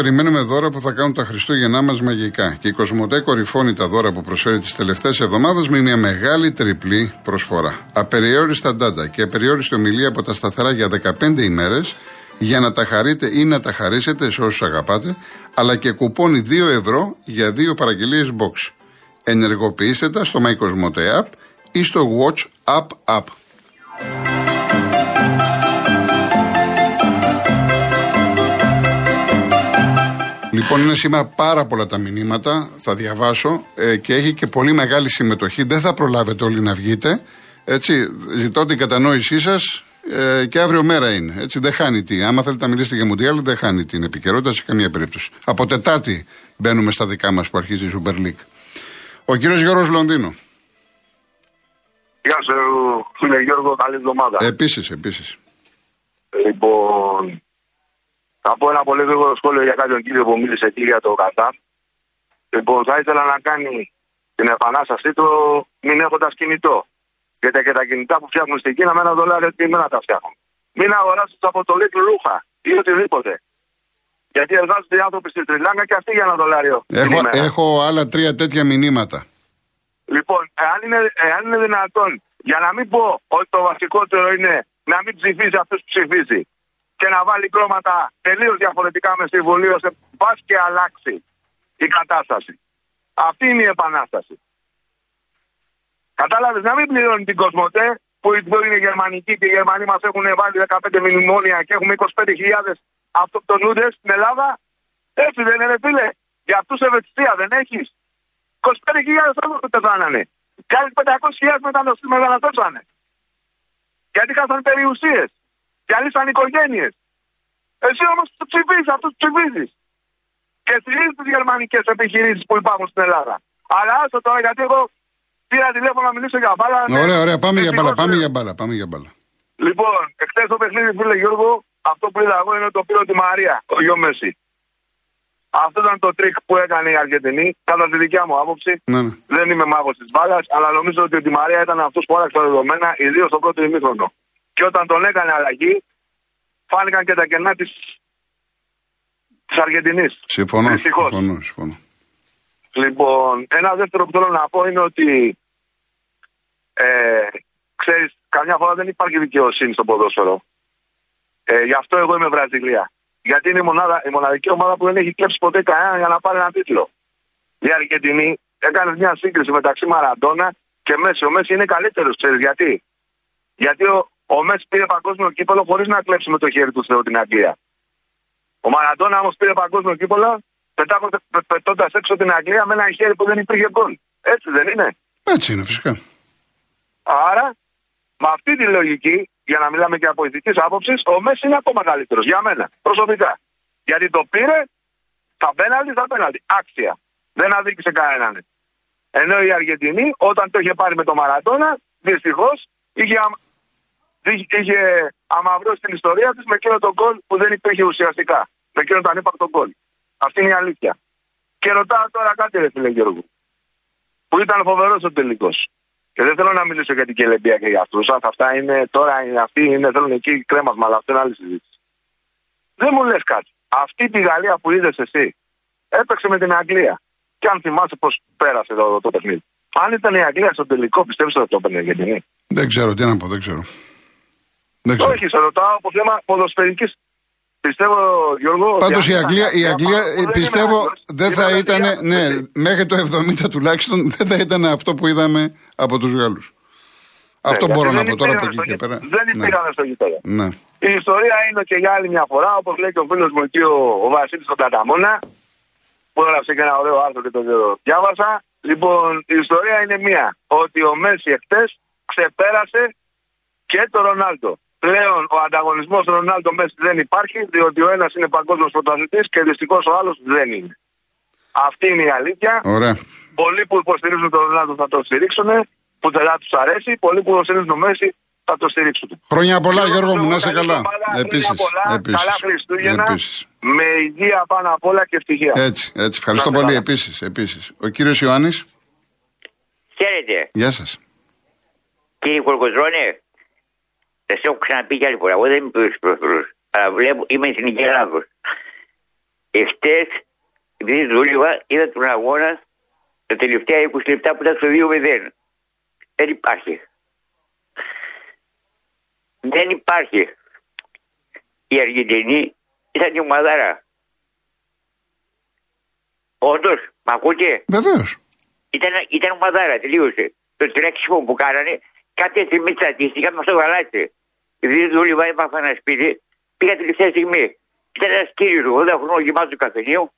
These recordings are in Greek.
Όλοι μα περιμένουμε δώρα που θα κάνουν τα Χριστούγεννά μας μαγικά. Και η Κοσμοτέ κορυφώνει τα δώρα που προσφέρει τις τελευταίες εβδομάδες με μια μεγάλη τριπλή προσφορά. Απεριόριστα ντάντα και απεριόριστη ομιλία από τα σταθερά για 15 ημέρες για να τα χαρείτε ή να τα χαρίσετε σε όσους αγαπάτε, αλλά και κουπόνι 2 ευρώ για δύο παραγγελίες box. Ενεργοποιήστε τα στο MyCosmote App ή στο Watch App App. Λοιπόν, είναι σήμερα πάρα πολλά τα μηνύματα. Θα διαβάσω ε, και έχει και πολύ μεγάλη συμμετοχή. Δεν θα προλάβετε όλοι να βγείτε. Έτσι, ζητώ την κατανόησή σας ε, και αύριο μέρα είναι. Έτσι, δεν χάνει τι. Άμα θέλετε να μιλήσετε για Μουντιάλ, δεν χάνει την επικαιρότητα σε καμία περίπτωση. Από Τετάρτη μπαίνουμε στα δικά μας που αρχίζει η Super League. Ο κύριος Γιώργος Λονδίνο. Γεια σου, φίλε Γιώργο, καλή εβδομάδα. Επίσης, επίσης. Λοιπόν, θα πω ένα πολύ γρήγορο σχόλιο για κάποιον κύριο που μίλησε εκεί για το Κατάρ. Λοιπόν, θα ήθελα να κάνει την επανάστασή του μην έχοντας κινητό. Γιατί και τα κινητά που φτιάχνουν στην Κίνα με ένα δολάριο τι μένα τα φτιάχνουν. Μην αγοράσει από το Little ρούχα ή οτιδήποτε. Γιατί εργάζονται οι άνθρωποι στη Τριλάνκα και αυτοί για ένα δολάριο. Έχω, έχω άλλα τρία τέτοια μηνύματα. Λοιπόν, εάν είναι, εάν είναι δυνατόν, για να μην πω ότι το βασικότερο είναι να μην ψηφίσει αυτού που ψηφίζει και να βάλει κρώματα τελείως διαφορετικά με στη Βουλή, ώστε πα και αλλάξει η κατάσταση. Αυτή είναι η επανάσταση. Κατάλαβες να μην πληρώνει την Κοσμοτέ που είναι γερμανική και οι Γερμανοί μας έχουν βάλει 15 μνημόνια και έχουμε 25.000 αυτοκτονούντες στην Ελλάδα. Έτσι δεν είναι, φίλε. Για αυτούς ευαισθησία δεν έχεις. 25.000 άνθρωποι πεθάνανε. Και άλλοι 500.000 μεταναστώσανε. Γιατί χάσανε περιουσίες. Και διαλύσαν οικογένειες. Εσύ όμως του ψηφίζει, αυτού του ψηφίζει. Και στηρίζεις τις γερμανικές επιχειρήσεις που υπάρχουν στην Ελλάδα. Αλλά άστο τώρα γιατί εγώ πήρα τηλέφωνο να μιλήσω για μπάλα. Ωραία, ωραία, πάμε για μπάλα, πάμε για μπάλα, πάμε για μπάλα. Λοιπόν, εχθές το παιχνίδι, φίλε Γιώργο, αυτό που είδα εγώ είναι το πήρε Ντι Μαρία, όχι ο Μέσι. Αυτό ήταν το τρικ που έκανε η Αργεντινή, κατά τη δικιά μου άποψη. Ναι, ναι. Δεν είμαι μάγος της μπάλας, αλλά νομίζω ότι η Μαρία ήταν αυτός που άλλαξε τα δεδομένα, ιδίως στο πρώτο ημίχρονο. Και όταν τον έκανε αλλαγή, φάνηκαν και τα κενά της της Αργεντινής. Συμφωνώ, συμφωνώ, συμφωνώ. Λοιπόν, ένα δεύτερο που θέλω να πω είναι ότι ε, ξέρεις, καμιά φορά δεν υπάρχει δικαιοσύνη στο ποδόσφαιρο. Ε, γι' αυτό εγώ είμαι Βραζιλία. Γιατί είναι η, μονάδα, η μοναδική ομάδα που δεν έχει κλέψει ποτέ κανένα για να πάρει ένα τίτλο. Η Αργεντινή έκανε μια σύγκριση μεταξύ Μαραντόνα και Μέση. Ο Μέση είναι καλύτερος, ξέρεις γιατί. Γιατί ο, ο Μέσης πήρε παγκόσμιο κύπελο χωρίς να κλέψει με το χέρι του Θεού την Αγγλία. Ο Μαραντόνα όμως πήρε παγκόσμιο κύπελο πετώντας έξω την Αγγλία με ένα χέρι που δεν υπήρχε γκολ. Έτσι δεν είναι; Έτσι είναι, φυσικά. Άρα, με αυτή τη λογική, για να μιλάμε και από ηθικής άποψης, ο Μέσης είναι ακόμα καλύτερος για μένα, προσωπικά. Γιατί το πήρε τα πέναλτι, τα πέναλτι. Άξια. Δεν αδίκησε κανέναν. Ενώ η Αργεντινή, όταν το είχε πάρει με το Μαραντόνα, δυστυχώς είχε, είχε αμαυρώσει την ιστορία της με εκείνο τον γκολ που δεν υπήρχε ουσιαστικά. Με εκείνο τον ανύπαρκτο γκολ. Αυτή είναι η αλήθεια. Και ρωτάω τώρα κάτι, ρε φίλε Γιώργο. Που ήταν φοβερός ο τελικός. Και δεν θέλω να μιλήσω για την κελεμπία και για αυτούς. Αυτά είναι τώρα, αυτοί είναι, θέλουν εκεί κρέμασμα, αλλά αυτό είναι άλλη συζήτηση. Δεν μου λες κάτι. Αυτή τη Γαλλία που είδες εσύ έπαιξε με την Αγγλία. Και αν θυμάσαι πώς πέρασε το, το παιχνίδι. Αν ήταν η Αγγλία στο τελικό, πιστεύεις ότι το έπαιρνε για την Δεν ξέρω, τι να πω, δεν ξέρω. Δεν ξέρω. Όχι, σε ρωτάω από θέμα ποδοσφαιρικής Πιστεύω, Γιώργο. Πάντως η Αγγλία, η Αγγλία πιστεύω δεν θα ήταν. Ναι, μέχρι το 70 τουλάχιστον δεν θα ήταν αυτό που είδαμε από τους Γάλλους. Αυτό ναι, μπορώ να πω τώρα από εκεί και πέρα. Δεν ναι. υπήρχαν στο γειτονιά. Ναι. Η ιστορία είναι και για άλλη μια φορά, όπως λέει και ο φίλος μου εκεί, ο, ο Βασίλης στον Καταμόνα, που έγραψε και ένα ωραίο άρθρο και το διάβασα. Λοιπόν, η ιστορία είναι μία. Ότι ο Μέση εχθές ξεπέρασε και τον Ρονάλντο πλέον ο ανταγωνισμός Ρονάλντο Μέση δεν υπάρχει, διότι ο ένας είναι παγκόσμιος πρωταθλητής και δυστυχώς ο άλλος δεν είναι. Αυτή είναι η αλήθεια. Ωραία. Πολλοί που υποστηρίζουν τον Ρονάλντο θα το στηρίξουν, που δεν θα τους αρέσει. Πολλοί που υποστηρίζουν τον Μέση θα το στηρίξουν. Χρόνια πολλά, Γιώργο μου, να είσαι καλά. Επίσης. Καλά Χριστούγεννα. Επίσης. Με υγεία πάνω απ' όλα και ευτυχία. Έτσι, έτσι. Ευχαριστώ πολύ. Επίσης, επίσης. Ο κύριος Ιωάννης. Χαίρετε. Γεια σας. Κύριε Κολκοζρόνη, Σας ε, έχω ξαναπεί κι άλλη φορά. Εγώ δεν είμαι πρόσφυγο. Αλλά βλέπω, είμαι εθνική Ελλάδο. Εχθές, επειδή δούλευα, είδα τον αγώνα τα τελευταία 20 λεπτά που ήταν στο 2-0. Δεν υπάρχει. Δεν υπάρχει. Η Αργεντινή ήταν η ομαδάρα. Όντως, μ' ακούτε; Βεβαίως. Ήταν, ήταν ομαδάρα, τελείωσε. Το τρέξιμο που κάνανε, κάποια στιγμή στατίστηκα με αυτό γαλάτι. Επειδή δούλευα, έπαθα ένα σπίτι, πήγα τελευταία στιγμή. Ήταν ένας κύριος 80 χρονών γεμάτο του καφενείου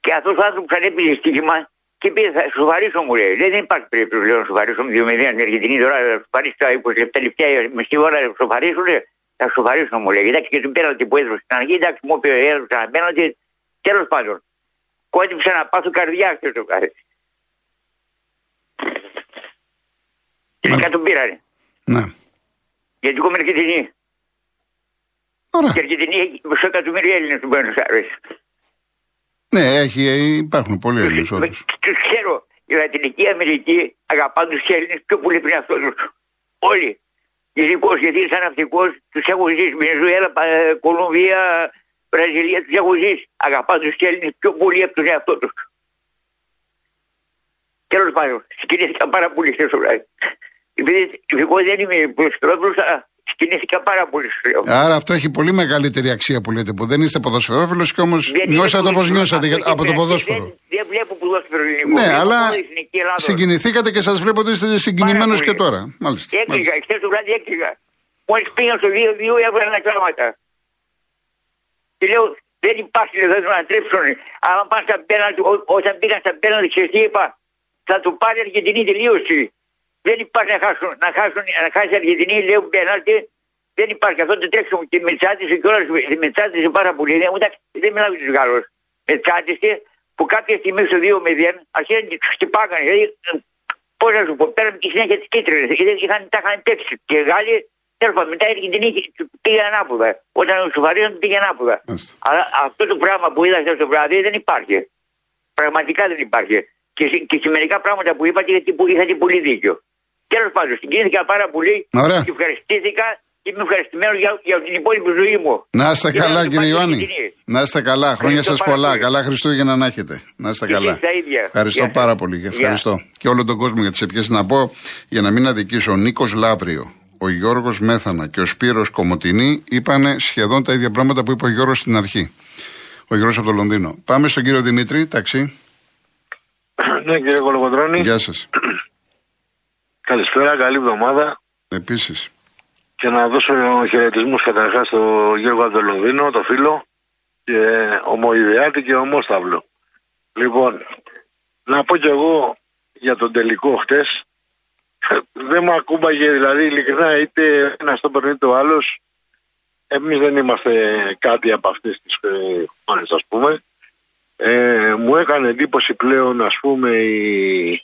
και αυτός ο άνθρωπος ανέπιζε στοίχημα και πήγε θα σοβαρήσω μου λέει. Δεν υπάρχει περίπτωση λέω να σοβαρήσω με δύο μηδέν την Αργεντινή τώρα θα σοβαρήσω τα 20 λεπτά λεπτά με στη ώρα να σοβαρήσουν θα σοβαρήσω μου λέει. Εντάξει και του πέναλτι που έδωσε στην αρχή, εντάξει μου είπε έδωσε ένα πέναλτι, τέλος πάντων. Κόντυψε να πάθω καρδιά αυτό το κάθε. Τελικά τον πήρανε. Ναι. Γιατί κόμμα Αργεντινή. Ωραία. Και Αργεντινή έχει μισό εκατομμύριο Έλληνες του Μπένος Άρες. Ναι, έχει, υπάρχουν πολλοί Έλληνες όντως. Τους ξέρω. Η Λατινική Αμερική αγαπάνε τους Έλληνες πιο πολύ πριν αυτός τους. Όλοι. Γενικώ γιατί σαν ναυτικό τους έχω ζήσει. Βενεζουέλα, Πα- Κολομβία, Βραζιλία τους έχω ζήσει. Αγαπάνε τους Έλληνες πιο πολύ από τον εαυτό τους. Τέλος πάντων, συγκινήθηκα πάρα πολύ στο βράδυ. Επειδή εγώ δεν είμαι ποδοσφαιρόφιλο, αλλά συγκινήθηκα πάρα πολύ στο λέω. Άρα αυτό έχει πολύ μεγαλύτερη αξία που λέτε, που δεν είστε ποδοσφαιρόφιλος και όμως Δεν είναι νιώσατε όπως ποδόσφαιρο. νιώσατε για- Αυτό από το έχει ποδόσφαιρο. Δεν, δεν βλέπω ποδόσφαιρο ελληνικό. Ναι, Βλέπω αλλά μόνο Εθνική Ελλάδος. συγκινηθήκατε και σας βλέπω ότι είστε συγκινημένος πολύ. και τώρα. Μάλιστα. Έκλειγα, χθες το βράδυ έκλειγα. Μόλις πήγα στο 2-2 έβγαλα κλάματα. Και λέω, δεν υπάρχει, δεν θα ανατρέψουν. Αλλά πάνε στα πέναλτι, ό- όταν πήγαν στα πέναλτι, ξέρεις τι είπα, θα του πάρει η Αργεντινή τελείωση. Δεν υπάρχει να χάσουν, να χάσουν, να χάσει η Αργεντινή, λέω πέναλτι. Δεν υπάρχει αυτό το τρέξιμο και με τσάτισε κιόλας. Με τσάτισε πάρα πολύ. Δεν, εντάξει, δεν μιλάω για τους Γάλλους. Με τσάτισε που κάποια στιγμή στο 2-0 αρχίσαν και τους χτυπάγανε. Δηλαδή, Πώς να σου πω, πέραν τη συνέχεια τι κίτρινε. Είχαν, τα είχαν παίξει. Και οι Γάλλοι, τέλος πάντων, μετά η Αργεντινή πήγε ανάποδα. Όταν του βαρύσαν πήγε ανάποδα. Μάλιστα. Αλλά αυτό το πράγμα που είδα χθες το βράδυ δεν υπάρχει. Πραγματικά δεν υπάρχει. Και, σε- και σε μερικά πράγματα που είπατε γιατί που είχατε πολύ δίκιο. Τέλος πάντων, συγκίνηθηκα πάρα πολύ Ωραία. και ευχαριστήθηκα και είμαι ευχαριστημένος για, για την υπόλοιπη ζωή μου. Να είστε Ήθελα καλά, να το κύριε πάρω Ιωάννη. Αργεντινή. Να είστε καλά. Χρόνια σας Ευχαριστώ πάρα πολλά. πολύ. Καλά Χριστούγεννα να έχετε. Να είστε Και καλά. εσείς τα ίδια. Ευχαριστώ Γεια σας. πάρα πολύ. Γεια. Ευχαριστώ. Και όλο τον κόσμο για τις ευχές να πω, για να μην αδικήσω. Ο Νίκος Λαύριο, ο Γιώργος Μέθανα και ο Σπύρος Κομωτινή είπαν σχεδόν τα ίδια πράγματα που είπε ο Γιώργος στην αρχή. Ο Γιώργος από το Λονδίνο. Πάμε στον κύριο Δημήτρη, ταξί. Ναι, κύριε Κολοκοντρώνη. Γεια σας. Καλησπέρα, καλή εβδομάδα. Επίσης. Και να δώσω χαιρετισμούς καταρχάς στο Γιώργο από το Λονδίνο, το φίλο, και ομοειδεάτη και ομόσταυλο. Λοιπόν, να πω κι εγώ για τον τελικό χτες. Δεν μου ακούμπαγε, δηλαδή ειλικρινά, είτε ένας το παίρνει το άλλος. Εμείς δεν είμαστε κάτι από αυτές τις χώρες, ας πούμε. Ε, μου έκανε εντύπωση πλέον, ας πούμε, η,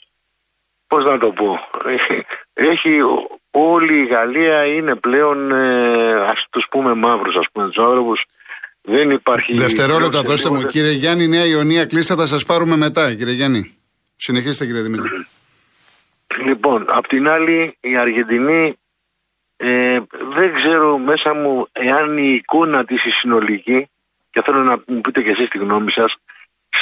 πώς να το πω, έχει όλη η Γαλλία είναι πλέον, ε, ας τους πούμε μαύρους, ας πούμε, τους άνθρωπους. Δεν υπάρχει... Δευτερόλεπτα, δώστε μου. τίποτα. Κύριε Γιάννη, Νέα Ιωνία, κλείστε, θα σας πάρουμε μετά, κύριε Γιάννη. Συνεχίστε, κύριε Δημήτρη. Λοιπόν, απ' την άλλη η Αργεντινή ε, δεν ξέρω μέσα μου εάν η εικόνα της η συνολική και θέλω να μου πείτε και εσείς τη γνώμη σας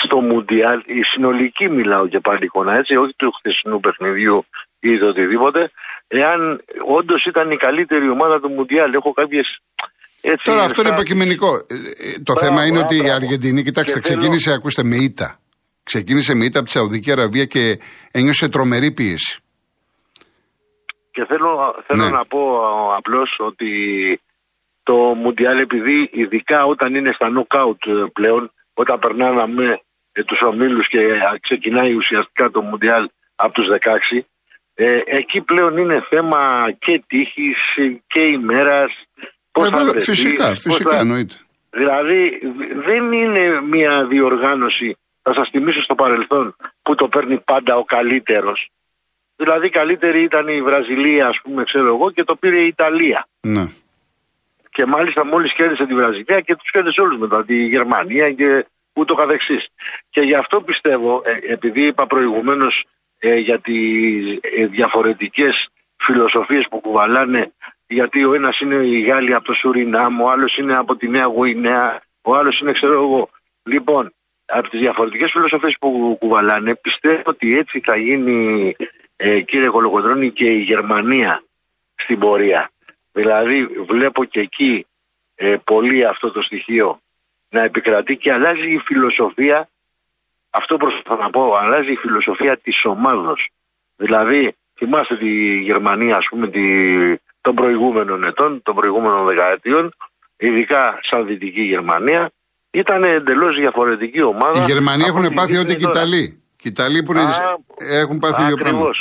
στο Μουντιάλ, η συνολική μιλάω και πάλι εικόνα έτσι, όχι του χθεσινού παιχνιδιού ή το οτιδήποτε, εάν όντως ήταν η καλύτερη ομάδα του Μουντιάλ. Έχω κάποιες έτσι, Τώρα αυτό είναι στα- υποκειμενικό. Ε, ε, Το Μπράβο, θέμα είναι ότι η μπράβο. Αργεντινή, κοιτάξτε, Και θέλω- ξεκίνησε, ακούστε, με ήττα. Ξεκίνησε με ήττα από τη Σαουδική Αραβία και ένιωσε τρομερή πίεση. Και θέλω, θέλω Ναι. να πω α, απλώς ότι το Μουντιάλ επειδή ειδικά όταν είναι στα νοκάουτ ε, πλέον, όταν περνάμε με ε, τους ομίλους και α, ξεκινάει ουσιαστικά το Μουντιάλ από τους 16, ε, εκεί πλέον είναι θέμα και τύχης ε, και ημέρας. πώς Ε, θα βέβαια, βρεθείς, φυσικά, πώς φυσικά θα- εννοείται. Δηλαδή δεν είναι μια διοργάνωση, θα σας θυμίσω στο παρελθόν, που το παίρνει πάντα ο καλύτερος. Δηλαδή καλύτερη ήταν η Βραζιλία ας πούμε ξέρω εγώ και το πήρε η Ιταλία. Ναι. Και μάλιστα μόλις κέρδισε τη Βραζιλία και τους κέρδισε όλους μετά, τη Γερμανία και ούτω καθεξής. Και γι' αυτό πιστεύω, ε, επειδή είπα προηγουμένως ε, για τις ε, διαφορετικές φιλοσοφίες που κουβαλάνε, γιατί ο ένας είναι η Γάλλη από το Σουρινάμ, ο άλλος είναι από τη Νέα Γουινέα, ο άλλος είναι ξέρω εγώ Λοιπόν, από τις διαφορετικές φιλοσοφίες που κουβαλάνε, πιστεύω ότι έτσι θα γίνει, ε, κύριε Κολογοντρώνη, και η Γερμανία στην πορεία. Δηλαδή, βλέπω και εκεί ε, πολύ αυτό το στοιχείο να επικρατεί και αλλάζει η φιλοσοφία. Αυτό προσπαθώ να πω, αλλάζει η φιλοσοφία της ομάδα. Δηλαδή, θυμάστε τη Γερμανία, ας πούμε, τη, των προηγούμενων ετών, των προηγούμενων δεκαετιών, ειδικά σαν Δυτική Γερμανία, ήταν εντελώς διαφορετική ομάδα. Οι Γερμανοί έχουν πάθει ό,τι και οι Ιταλοί. Και οι Ιταλοί που έχουν πάθει δύο πράγματα.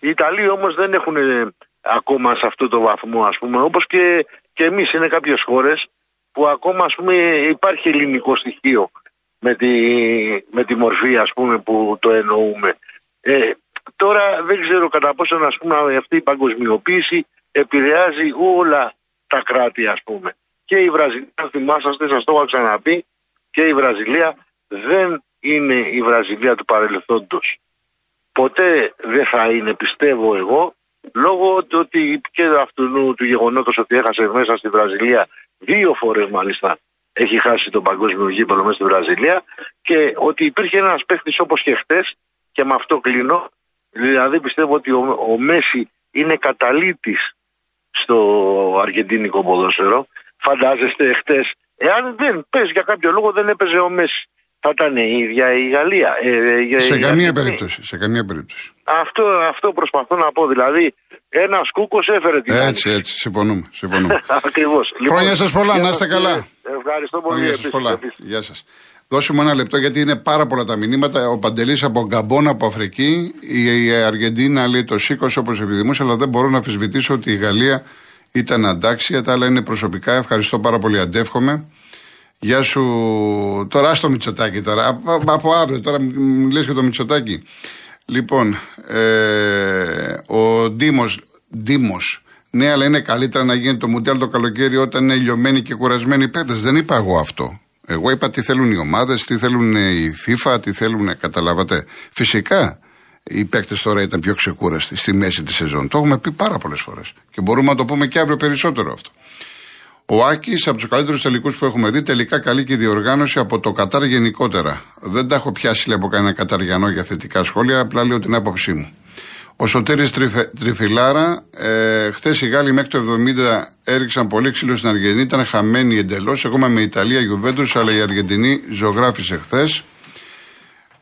Οι Ιταλοί όμως δεν έχουν ακόμα σε αυτό το βαθμό, ας πούμε, όπως και, και εμείς είναι κάποιες χώρες που ακόμα ας πούμε, υπάρχει ελληνικό στοιχείο με τη, με τη μορφή ας πούμε, που το εννοούμε. Ε, τώρα δεν ξέρω κατά πόσο ας πούμε, αυτή η παγκοσμιοποίηση επηρεάζει όλα τα κράτη ας πούμε. Και η Βραζιλία, θυμάσαστε, σας το έχω ξαναπεί, και η Βραζιλία δεν είναι η Βραζιλία του παρελθόντος. Ποτέ δεν θα είναι, πιστεύω εγώ, λόγω του ότι και αυτού του γεγονότος ότι έχασε μέσα στη Βραζιλία δύο φορές μάλιστα έχει χάσει τον παγκόσμιο γήπεδο μέσα στη Βραζιλία και ότι υπήρχε ένας παίχτη όπως και χτες και με αυτό κλείνω. Δηλαδή πιστεύω ότι ο, ο Μέση είναι καταλήτης στο αργεντίνικο ποδόσφαιρο. Φαντάζεστε χτες, εάν δεν πες για κάποιο λόγο δεν έπαιζε ο Μέση, θα ήταν η ίδια η Γαλλία. Ε, σε, καμία περίπτωση, σε καμία περίπτωση. Αυτό, αυτό προσπαθώ να πω. Δηλαδή, ένας κούκος έφερε την Έτσι, έτσι. Συμφωνούμε. συμφωνούμε. Ακριβώς. Λοιπόν, Χρόνια σας πολλά, να είστε καλά. Ευχαριστώ πολύ. Χρόνια σας πολλά. Γεια σας. Δώσε ένα λεπτό γιατί είναι πάρα πολλά τα μηνύματα. Ο Παντελής από Γκαμπόν από Αφρική. Η Αργεντίνα λέει το σήκωσε όπως επιθυμούσε, αλλά δεν μπορώ να αμφισβητήσω ότι η Γαλλία ήταν αντάξια. Τα άλλα είναι προσωπικά. Ευχαριστώ πάρα πολύ. Αντεύχομαι. Γεια σου. Τώρα στο Μητσοτάκι τώρα. Από αύριο τώρα λε και το Μητσοτάκι. Λοιπόν, ε, ο Ντίμος, Ντίμος, ναι, αλλά είναι καλύτερα να γίνει το Μουντιάλ το καλοκαίρι όταν είναι λιωμένοι και κουρασμένοι οι παίκτες. Δεν είπα εγώ αυτό. Εγώ είπα τι θέλουν οι ομάδες, τι θέλουν οι FIFA, τι θέλουν. Καταλάβατε. Φυσικά οι παίκτες τώρα ήταν πιο ξεκούραστοι στη μέση της σεζόν. Το έχουμε πει πάρα πολλές φορές. Και μπορούμε να το πούμε και αύριο περισσότερο αυτό. Ο Άκης, από τους καλύτερους τελικούς που έχουμε δει, τελικά καλή και διοργάνωση από το Κατάρ γενικότερα. Δεν τα έχω πιάσει από κανένα Καταριανό για θετικά σχόλια, απλά λέω την άποψή μου. Ο Σωτήρης Τριφε, Τριφυλάρα, ε, χθες οι Γάλλοι μέχρι το 70 έριξαν πολύ ξύλο στην Αργεντινή, ήταν χαμένοι εντελώς. Ακόμα με Ιταλία, Γιουβέντους, αλλά η Αργεντινή ζωγράφησε χθες.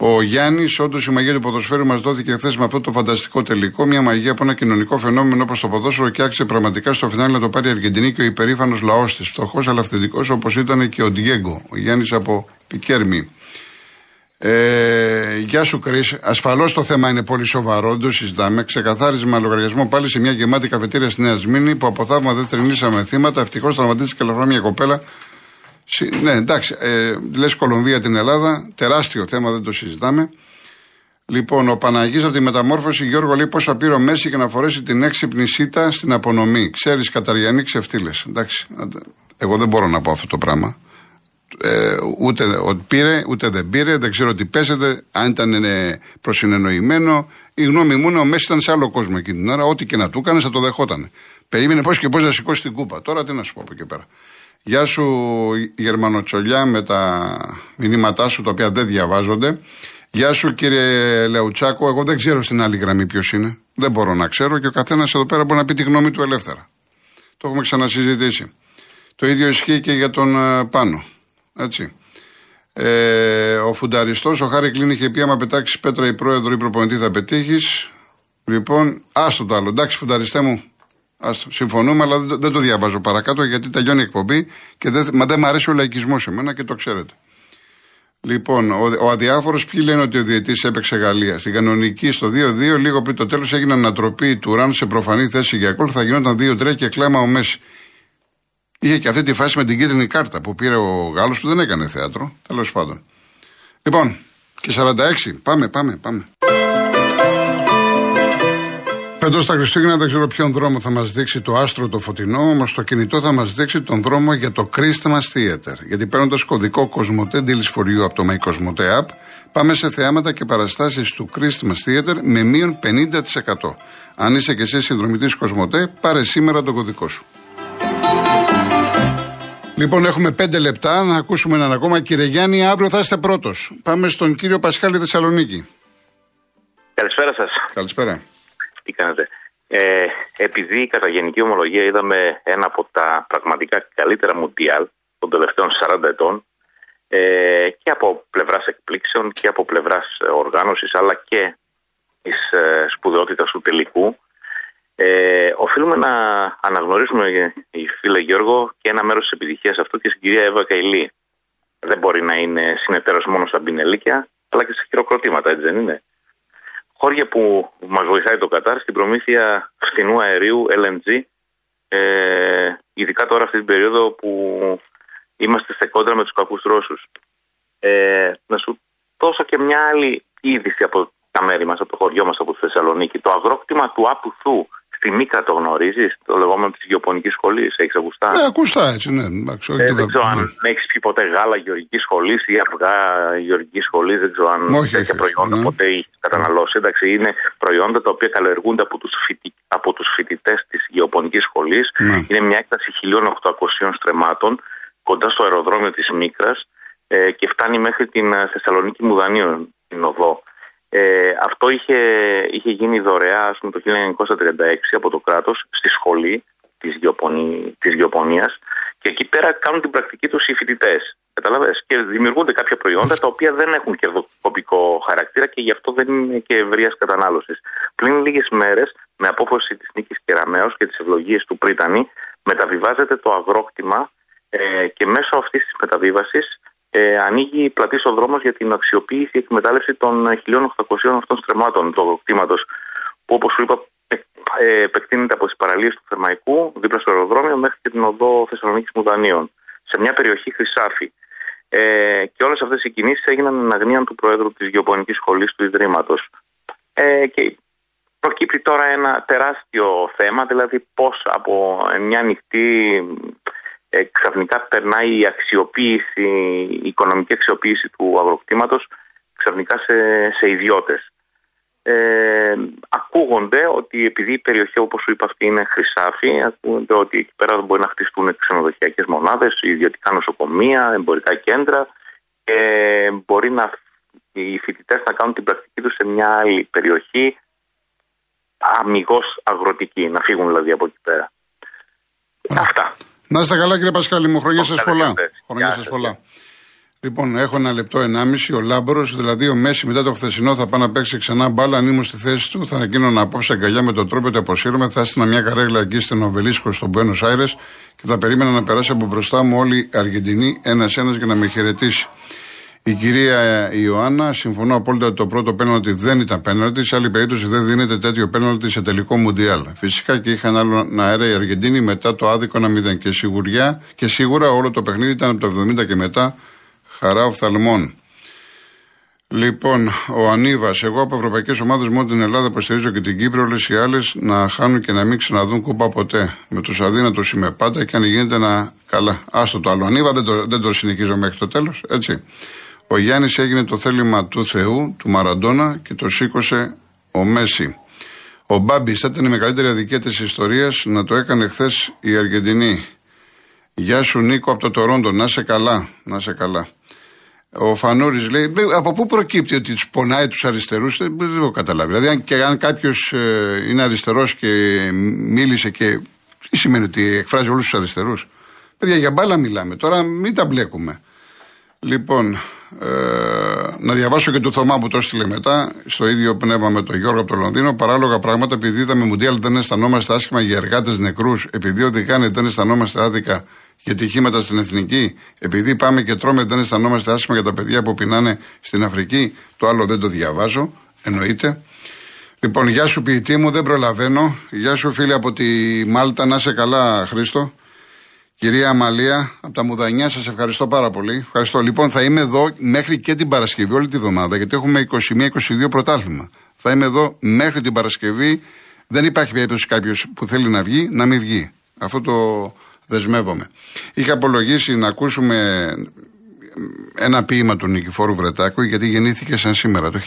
Ο Γιάννης, όντως η μαγεία του ποδοσφαίρου μας δόθηκε χθες με αυτό το φανταστικό τελικό. Μια μαγεία από ένα κοινωνικό φαινόμενο όπως το ποδόσφαιρο και άξιζε πραγματικά στο φινάλι να το πάρει η Αργεντινή και ο υπερήφανος λαός της. Φτωχός αλλά αυθεντικός όπως ήταν και ο Ντιέγκο, ο Γιάννης από Πικέρμη. Ε, γεια σου, Κρι. Ασφαλώς το θέμα είναι πολύ σοβαρό, δεν το συζητάμε. Ξεκαθάρισμα λογαριασμό πάλι σε μια γεμάτη καφετήρια στη Νέα Σμήνη που από θαύμα δεν τρινήσαμε θύματα. Ευτυχώς τραυματίστηκε ελαφρά μια κοπέλα ναι, εντάξει, ε, λες Κολομβία την Ελλάδα, τεράστιο θέμα, δεν το συζητάμε. Λοιπόν, ο Παναγής από τη μεταμόρφωση, Γιώργο λέει πόσα πήρε ο Μέση για να φορέσει την έξυπνη σίτα στην απονομή. Ξέρεις, Καταριανή ξεφτύλες. Εντάξει, εγώ δεν μπορώ να πω αυτό το πράγμα. Ε, ούτε ότι πήρε, ούτε δεν πήρε, δεν ξέρω τι πέσετε, αν ήταν ε, προσυνεννοημένο. Η γνώμη μου είναι ο Μέση ήταν σε άλλο κόσμο εκείνη την ώρα. Ό,τι και να του έκανε θα το δεχόταν. Περίμενε πώς και πώς να σηκώσει την κούπα. Τώρα τι να σου πω από εκεί πέρα. Γεια σου Γερμανοτσολιά με τα μηνύματά σου τα οποία δεν διαβάζονται. Γεια σου κύριε Λεουτσάκο, εγώ δεν ξέρω στην άλλη γραμμή ποιος είναι. Δεν μπορώ να ξέρω και ο καθένας εδώ πέρα μπορεί να πει τη γνώμη του ελεύθερα. Το έχουμε ξανασυζητήσει. Το ίδιο ισχύει και για τον ε, Πάνο. Έτσι. Ε, ο φουνταριστός, ο Χάρη Κλίν είχε πει: Άμα πετάξεις πέτρα η πρόεδρο ή προπονητή θα πετύχεις. Λοιπόν, άστο το άλλο. Εντάξει, φουνταριστέ μου, Άστο, συμφωνούμε, αλλά δεν, δεν το διαβάζω παρακάτω γιατί τελειώνει η εκπομπή και δεν, μα δεν μου αρέσει ο λαϊκισμός σε μένα και το ξέρετε. Λοιπόν, ο, ο αδιάφορος ποιοι λένε ότι ο διαιτή έπαιξε Γαλλία. Στην κανονική στο 2-2, λίγο πριν το τέλος έγινε ανατροπή του Ραν σε προφανή θέση για κόλ. Θα γινόταν 2-3 και κλάμα ο Μέση. Είχε και αυτή τη φάση με την κίτρινη κάρτα που πήρε ο Γάλλος που δεν έκανε θέατρο. Τέλος πάντων. Λοιπόν, και 46. Πάμε, πάμε, πάμε. Πέντο στα Χριστούγεννα δεν ξέρω ποιον δρόμο θα μας δείξει το άστρο το φωτεινό, όμως το κινητό θα μας δείξει τον δρόμο για το Christmas Theater. Γιατί παίρνοντας κωδικό Cosmote Deals for You από το My Cosmote App, πάμε σε θεάματα και παραστάσεις του Christmas Theater με μείον 50%. Αν είσαι και εσύ συνδρομητής Cosmote, πάρε σήμερα τον κωδικό σου. Λοιπόν, έχουμε πέντε λεπτά να ακούσουμε έναν ακόμα. Κύριε Γιάννη, αύριο θα είστε πρώτος. Πάμε στον κύριο Πασχάλη Θεσσαλονίκη. Καλησπέρα σας. Καλησπέρα. Τι κάνετε; Ε, επειδή κατά γενική ομολογία είδαμε ένα από τα πραγματικά καλύτερα μουντιάλ των τελευταίων 40 ετών ε, και από πλευράς εκπλήξεων και από πλευράς οργάνωσης αλλά και της ε, σπουδαιότητας του τελικού. Ε, οφείλουμε να αναγνωρίσουμε, η φίλε Γιώργο, και ένα μέρος της επιτυχίας αυτού και στην κυρία Εύα Καηλή. Δεν μπορεί να είναι συνεταίρος μόνο στα μπινελίκια, αλλά και στα χειροκροτήματα, έτσι δεν είναι; Χώρια που μας βοηθάει το Κατάρ στην προμήθεια φθηνού αερίου LNG, ε, ειδικά τώρα αυτή την περίοδο που είμαστε σε κόντρα με τους κακούς Ρώσους. Ε, να σου δώσω και μια άλλη είδηση από τα μέρη μας, από το χωριό μας, από τη Θεσσαλονίκη. Το αγρόκτημα του Απουθού Στη Μίκα το γνωρίζεις, το λεγόμενο της γεωπονικής σχολής, έχεις ακουστά; Ναι, ακουστά έτσι, ναι. ε, δεν ξέρω αν έχεις πει ποτέ γάλα γεωργικής σχολής ή αυγά γεωργικής σχολής, δεν ξέρω αν όχι, τέτοια προϊόντα ναι. ποτέ έχεις καταναλώσει. Εντάξει, είναι προϊόντα τα οποία καλλιεργούνται από τους φοιτι... φοιτητές της γεωπονικής σχολής. Ναι. Είναι μια έκταση 1.800 στρεμάτων κοντά στο αεροδρόμιο της Μίκρα ε, και φτάνει μέχρι την ε, Θεσσαλονίκη Μουδανίων, την οδό. Ε, αυτό είχε, είχε γίνει δωρεά ας πούμε, το 1936 από το κράτος στη σχολή της, γεωπονί, της γεωπονίας και εκεί πέρα κάνουν την πρακτική τους οι φοιτητές. Καταλαβες. Και δημιουργούνται κάποια προϊόντα τα οποία δεν έχουν κερδοκοπικό χαρακτήρα και γι' αυτό δεν είναι και ευρείας κατανάλωσης. Πλην λίγες μέρες, με απόφαση της νίκης Κεραμέως και τις ευλογίες του Πρίτανη, μεταβιβάζεται το αγρόκτημα ε, και μέσω αυτής της μεταβίβασης ε, ανοίγει πλατή ο δρόμο για την αξιοποίηση και εκμετάλλευση των 1.800 αυτών στρεμμάτων του κτήματο, που όπως σου είπα ε, επεκτείνεται από τις παραλίες του Θερμαϊκού, δίπλα στο αεροδρόμιο, μέχρι και την οδό Θεσσαλονίκης Μουδανίων, σε μια περιοχή χρυσάφη. Ε, και όλες αυτές οι κινήσεις έγιναν εν αγνία του Προέδρου της Γεωπονικής Σχολής του Ιδρύματος. Ε, και προκύπτει τώρα ένα τεράστιο θέμα, δηλαδή πώς από μια ανοιχτή ε, ξαφνικά περνάει η αξιοποίηση, η οικονομική αξιοποίηση του αγροκτήματος ξαφνικά σε, σε ιδιώτες. Ε, ακούγονται ότι επειδή η περιοχή όπως σου είπα αυτή είναι χρυσάφη, ακούγονται ότι εκεί πέρα μπορεί να χτιστούν ξενοδοχειακές μονάδες, ιδιωτικά νοσοκομεία, εμπορικά κέντρα και μπορεί να, οι φοιτητές να κάνουν την πρακτική τους σε μια άλλη περιοχή αμυγός αγροτική, να φύγουν δηλαδή από εκεί πέρα. Αυτά. Να είστε καλά κύριε Πασκάλη μου, χρόνια σας πολλά. Χρόνια σας πολλά. Λοιπόν, έχω ένα λεπτό ενάμιση. Ο Λάμπρος, δηλαδή ο Μέση μετά το χθεσινό, θα πάει να παίξει ξανά μπάλα. Αν ήμουν στη θέση του, θα γίνω απόψε αγκαλιά με τον τρόπο ότι αποσύρουμε. Θα έστεινα μια καρέγλα εκεί στην Οβελίσκο στον Μπένο Άιρε και θα περίμενα να περάσει από μπροστά μου όλη η Αργεντινή ένα-ένα για να με χαιρετήσει. Η κυρία Ιωάννα, συμφωνώ απόλυτα ότι το πρώτο πέναλτι δεν ήταν πέναλτι. Σε άλλη περίπτωση δεν δίνεται τέτοιο πέναλτι σε τελικό μουντιάλ. Φυσικά και είχαν άλλο αέρα η Αργεντίνη μετά το άδικο να μηδέν. Και, σιγουριά, και σίγουρα όλο το παιχνίδι ήταν από το 70 και μετά χαρά οφθαλμών. Λοιπόν, ο Ανίβας, εγώ από ευρωπαϊκές ομάδες μόνο την Ελλάδα υποστηρίζω και την Κύπρο, όλες οι άλλες να χάνουν και να μην ξαναδούν κούπα ποτέ. Με τους αδύνατους είμαι πάντα και αν γίνεται να. Καλά, άστο το άλλο. Ανίβα δεν το, δεν το συνεχίζω μέχρι το τέλος, έτσι. Ο Γιάννης έγινε το θέλημα του Θεού, του Μαραντόνα και το σήκωσε ο Μέση. Ο Μπάμπη θα ήταν η μεγαλύτερη αδικία της ιστορίας να το έκανε χθες η Αργεντινή. Γεια σου Νίκο από το Τορόντο, να σε καλά, να σε καλά. Ο Φανούρης λέει: Από πού προκύπτει ότι τους πονάει τους αριστερούς, δεν, δεν το καταλάβει. Δηλαδή, αν, και αν κάποιος ε, είναι αριστερός και μίλησε και. Τι σημαίνει ότι εκφράζει όλους τους αριστερούς; Παιδιά, για μπάλα μιλάμε. Τώρα μην τα μπλέκουμε. Λοιπόν, ε, να διαβάσω και το Θωμά που το έστειλε μετά, στο ίδιο πνεύμα με τον Γιώργο από το Λονδίνο. Παράλογα πράγματα, επειδή είδαμε Μουντιάλ δεν αισθανόμαστε άσχημα για εργάτες νεκρούς, επειδή οδηγάνε δεν αισθανόμαστε άδικα για τυχήματα στην εθνική, επειδή πάμε και τρώμε δεν αισθανόμαστε άσχημα για τα παιδιά που πεινάνε στην Αφρική. Το άλλο δεν το διαβάζω, εννοείται. Λοιπόν, γεια σου ποιητή μου, δεν προλαβαίνω. Γεια σου φίλοι από τη Μάλτα, να σε καλά, Χρήστο. Κυρία Αμαλία, από τα Μουδανιά, σας ευχαριστώ πάρα πολύ. Ευχαριστώ. Λοιπόν, θα είμαι εδώ μέχρι και την Παρασκευή, όλη τη βδομάδα, γιατί έχουμε 21-22 πρωτάθλημα. Θα είμαι εδώ μέχρι την Παρασκευή. Δεν υπάρχει περίπτωση κάποιος που θέλει να βγει να μην βγει. Αυτό το δεσμεύομαι. Είχα απολογίσει να ακούσουμε ένα ποίημα του Νικηφόρου Βρετάκου, γιατί γεννήθηκε σαν σήμερα, το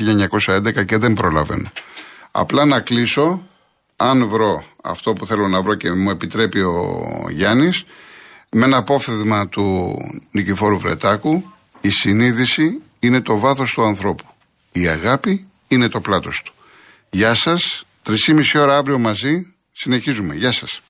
1911 και δεν προλαβαίνω. Απλά να κλείσω, αν βρω αυτό που θέλω να βρω και μου επιτρέπει ο Γιάννης, Με ένα απόφθεγμα του Νικηφόρου Βρετάκου, η συνείδηση είναι το βάθος του ανθρώπου. Η αγάπη είναι το πλάτος του. Γεια σας, 3,5 ώρα αύριο μαζί, συνεχίζουμε. Γεια σας.